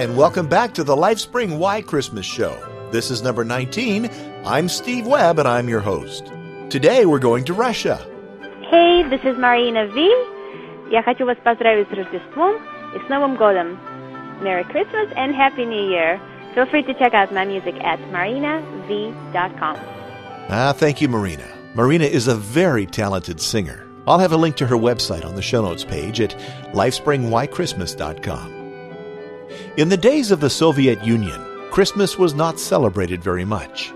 Hi, and welcome back to the Lifespring Why Christmas Show. This is number 19. I'm Steve Webb, and I'm your host. Today we're going to Russia. Hey, this is Marina V. Я хочу вас поздравить с Рождеством и с Новым годом. Merry Christmas and Happy New Year. Feel free to check out my music at marinav.com. Ah, thank you, Marina. Marina is a very talented singer. I'll have a link to her website on the show notes page at lifespringwhychristmas.com. In the days of the Soviet Union, Christmas was not celebrated very much.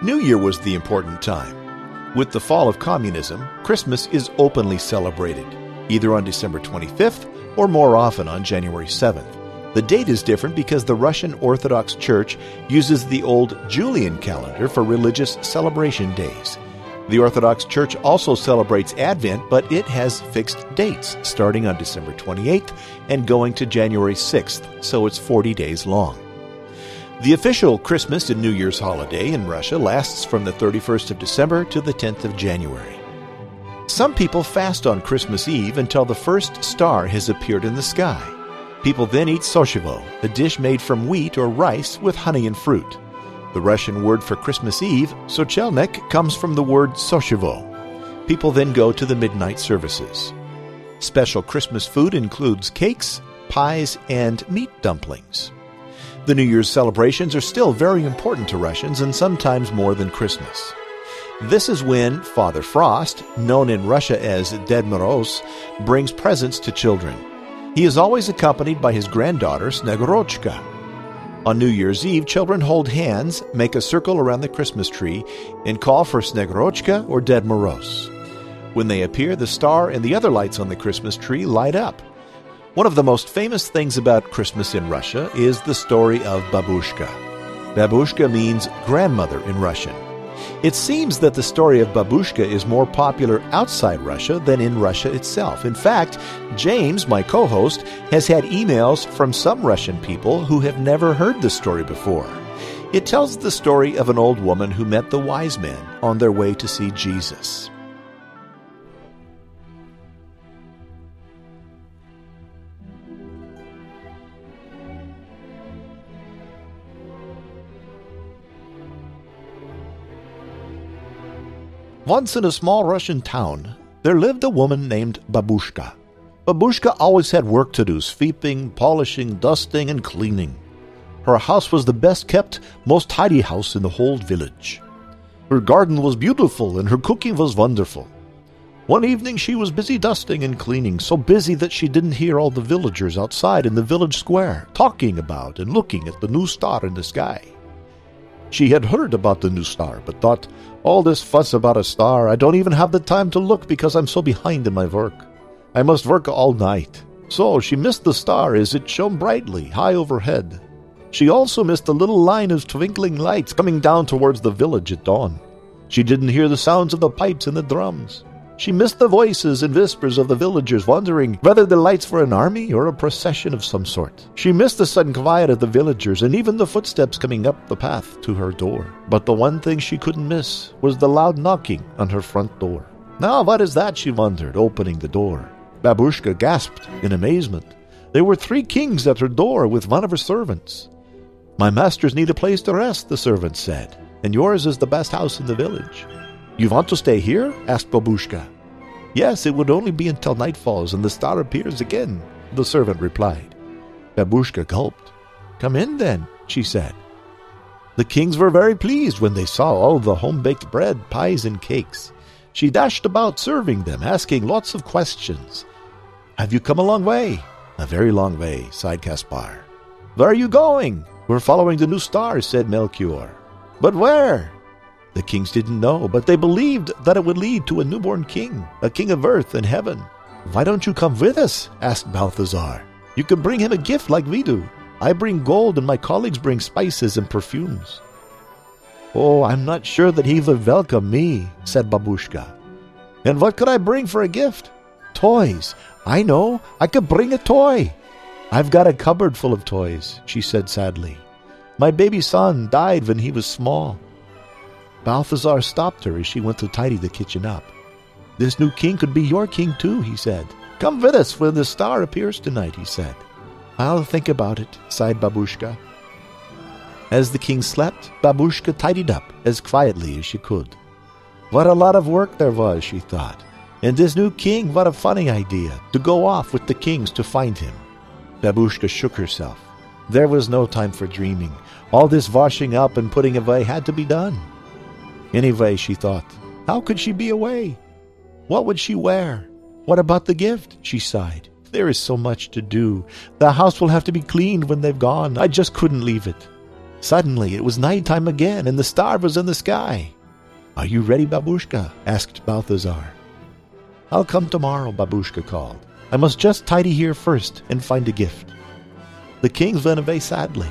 New Year was the important time. With the fall of communism, Christmas is openly celebrated, either on December 25th or more often on January 7th. The date is different because the Russian Orthodox Church uses the old Julian calendar for religious celebration days. The Orthodox Church also celebrates Advent, but it has fixed dates, starting on December 28th and going to January 6th, so it's 40 days long. The official Christmas and New Year's holiday in Russia lasts from the 31st of December to the 10th of January. Some people fast on Christmas Eve until the first star has appeared in the sky. People then eat sochivo, a dish made from wheat or rice with honey and fruit. The Russian word for Christmas Eve, sochelnik, comes from the word sochivo. People then go to the midnight services. Special Christmas food includes cakes, pies, and meat dumplings. The New Year's celebrations are still very important to Russians and sometimes more than Christmas. This is when Father Frost, known in Russia as Ded Moroz, brings presents to children. He is always accompanied by his granddaughter Snegurochka. On New Year's Eve, children hold hands, make a circle around the Christmas tree, and call for Snegurochka or Ded Moroz. When they appear, the star and the other lights on the Christmas tree light up. One of the most famous things about Christmas in Russia is the story of Babushka. Babushka means grandmother in Russian. It seems that the story of Babushka is more popular outside Russia than in Russia itself. In fact, James, my co host, has had emails from some Russian people who have never heard the story before. It tells the story of an old woman who met the wise men on their way to see Jesus. Once in a small Russian town, there lived a woman named Babushka. Babushka always had work to do sweeping, polishing, dusting, and cleaning. Her house was the best kept, most tidy house in the whole village. Her garden was beautiful and her cooking was wonderful. One evening she was busy dusting and cleaning, so busy that she didn't hear all the villagers outside in the village square talking about and looking at the new star in the sky. She had heard about the new star, but thought, all this fuss about a star, I don't even have the time to look because I'm so behind in my work. I must work all night. So she missed the star as it shone brightly high overhead. She also missed the little line of twinkling lights coming down towards the village at dawn. She didn't hear the sounds of the pipes and the drums. She missed the voices and whispers of the villagers wondering whether the lights were an army or a procession of some sort. She missed the sudden quiet of the villagers and even the footsteps coming up the path to her door. But the one thing she couldn't miss was the loud knocking on her front door. Now, what is that? she wondered, opening the door. Babushka gasped in amazement. There were three kings at her door with one of her servants. My masters need a place to rest, the servant said, and yours is the best house in the village. You want to stay here? asked Babushka. Yes, it would only be until night falls and the star appears again, the servant replied. Babushka gulped. Come in then, she said. The kings were very pleased when they saw all the home baked bread, pies, and cakes. She dashed about serving them, asking lots of questions. Have you come a long way? A very long way, sighed Caspar. Where are you going? We're following the new star, said Melchior. But where? The kings didn't know, but they believed that it would lead to a newborn king, a king of earth and heaven. Why don't you come with us? asked Balthazar. You can bring him a gift like we do. I bring gold, and my colleagues bring spices and perfumes. Oh, I'm not sure that he would welcome me, said Babushka. And what could I bring for a gift? Toys. I know. I could bring a toy. I've got a cupboard full of toys, she said sadly. My baby son died when he was small. Balthazar stopped her as she went to tidy the kitchen up. This new king could be your king too, he said. Come with us when the star appears tonight, he said. I'll think about it, sighed Babushka. As the king slept, Babushka tidied up as quietly as she could. What a lot of work there was, she thought. And this new king, what a funny idea, to go off with the kings to find him. Babushka shook herself. There was no time for dreaming. All this washing up and putting away had to be done. Anyway, she thought, how could she be away? What would she wear? What about the gift? She sighed. There is so much to do. The house will have to be cleaned when they've gone. I just couldn't leave it. Suddenly it was night time again, and the star was in the sky. Are you ready, Babushka? asked Balthazar. I'll come tomorrow, Babushka called. I must just tidy here first and find a gift. The kings went away sadly.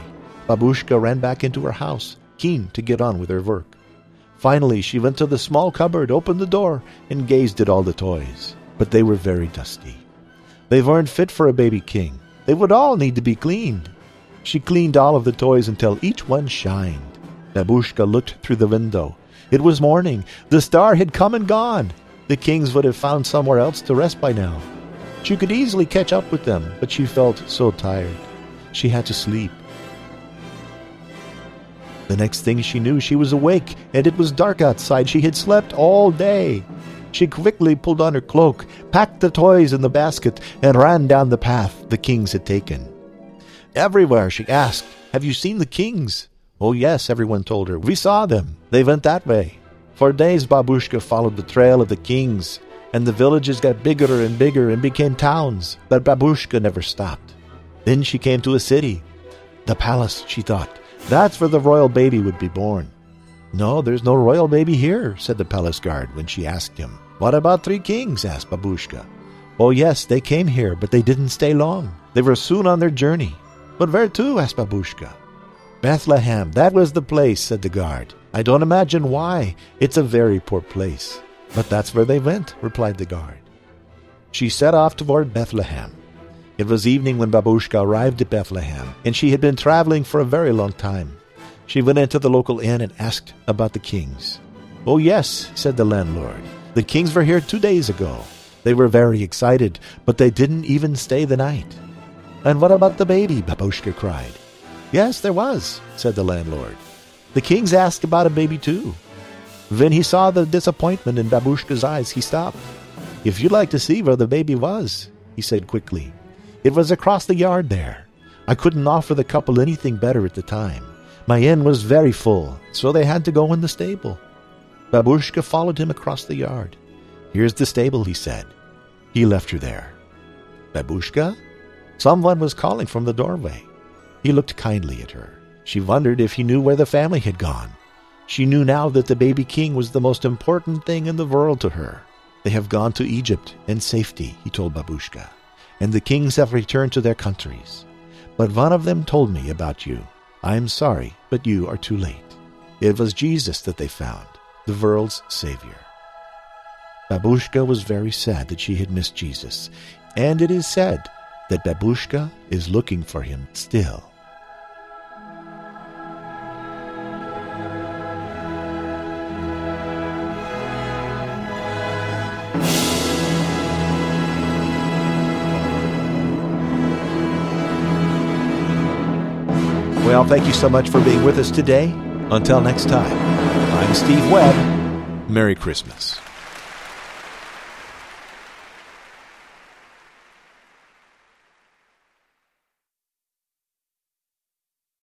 Babushka ran back into her house, keen to get on with her work. Finally, she went to the small cupboard, opened the door, and gazed at all the toys. But they were very dusty. They weren't fit for a baby king. They would all need to be cleaned. She cleaned all of the toys until each one shined. Babushka looked through the window. It was morning. The star had come and gone. The kings would have found somewhere else to rest by now. She could easily catch up with them, but she felt so tired. She had to sleep. The next thing she knew, she was awake, and it was dark outside. She had slept all day. She quickly pulled on her cloak, packed the toys in the basket, and ran down the path the kings had taken. Everywhere she asked, Have you seen the kings? Oh, yes, everyone told her. We saw them. They went that way. For days, Babushka followed the trail of the kings, and the villages got bigger and bigger and became towns, but Babushka never stopped. Then she came to a city. The palace, she thought. That's where the royal baby would be born. No, there's no royal baby here, said the palace guard when she asked him. What about three kings? asked Babushka. Oh, yes, they came here, but they didn't stay long. They were soon on their journey. But where to? asked Babushka. Bethlehem, that was the place, said the guard. I don't imagine why. It's a very poor place. But that's where they went, replied the guard. She set off toward Bethlehem. It was evening when Babushka arrived at Bethlehem, and she had been traveling for a very long time. She went into the local inn and asked about the kings. Oh, yes, said the landlord. The kings were here two days ago. They were very excited, but they didn't even stay the night. And what about the baby? Babushka cried. Yes, there was, said the landlord. The kings asked about a baby too. When he saw the disappointment in Babushka's eyes, he stopped. If you'd like to see where the baby was, he said quickly, it was across the yard there. I couldn't offer the couple anything better at the time. My inn was very full, so they had to go in the stable. Babushka followed him across the yard. Here's the stable, he said. He left her there. Babushka? Someone was calling from the doorway. He looked kindly at her. She wondered if he knew where the family had gone. She knew now that the baby king was the most important thing in the world to her. They have gone to Egypt in safety, he told Babushka and the kings have returned to their countries. But one of them told me about you. I am sorry, but you are too late. It was Jesus that they found, the world's Savior. Babushka was very sad that she had missed Jesus, and it is said that Babushka is looking for him still. Well, thank you so much for being with us today. Until next time, I'm Steve Webb. Merry Christmas.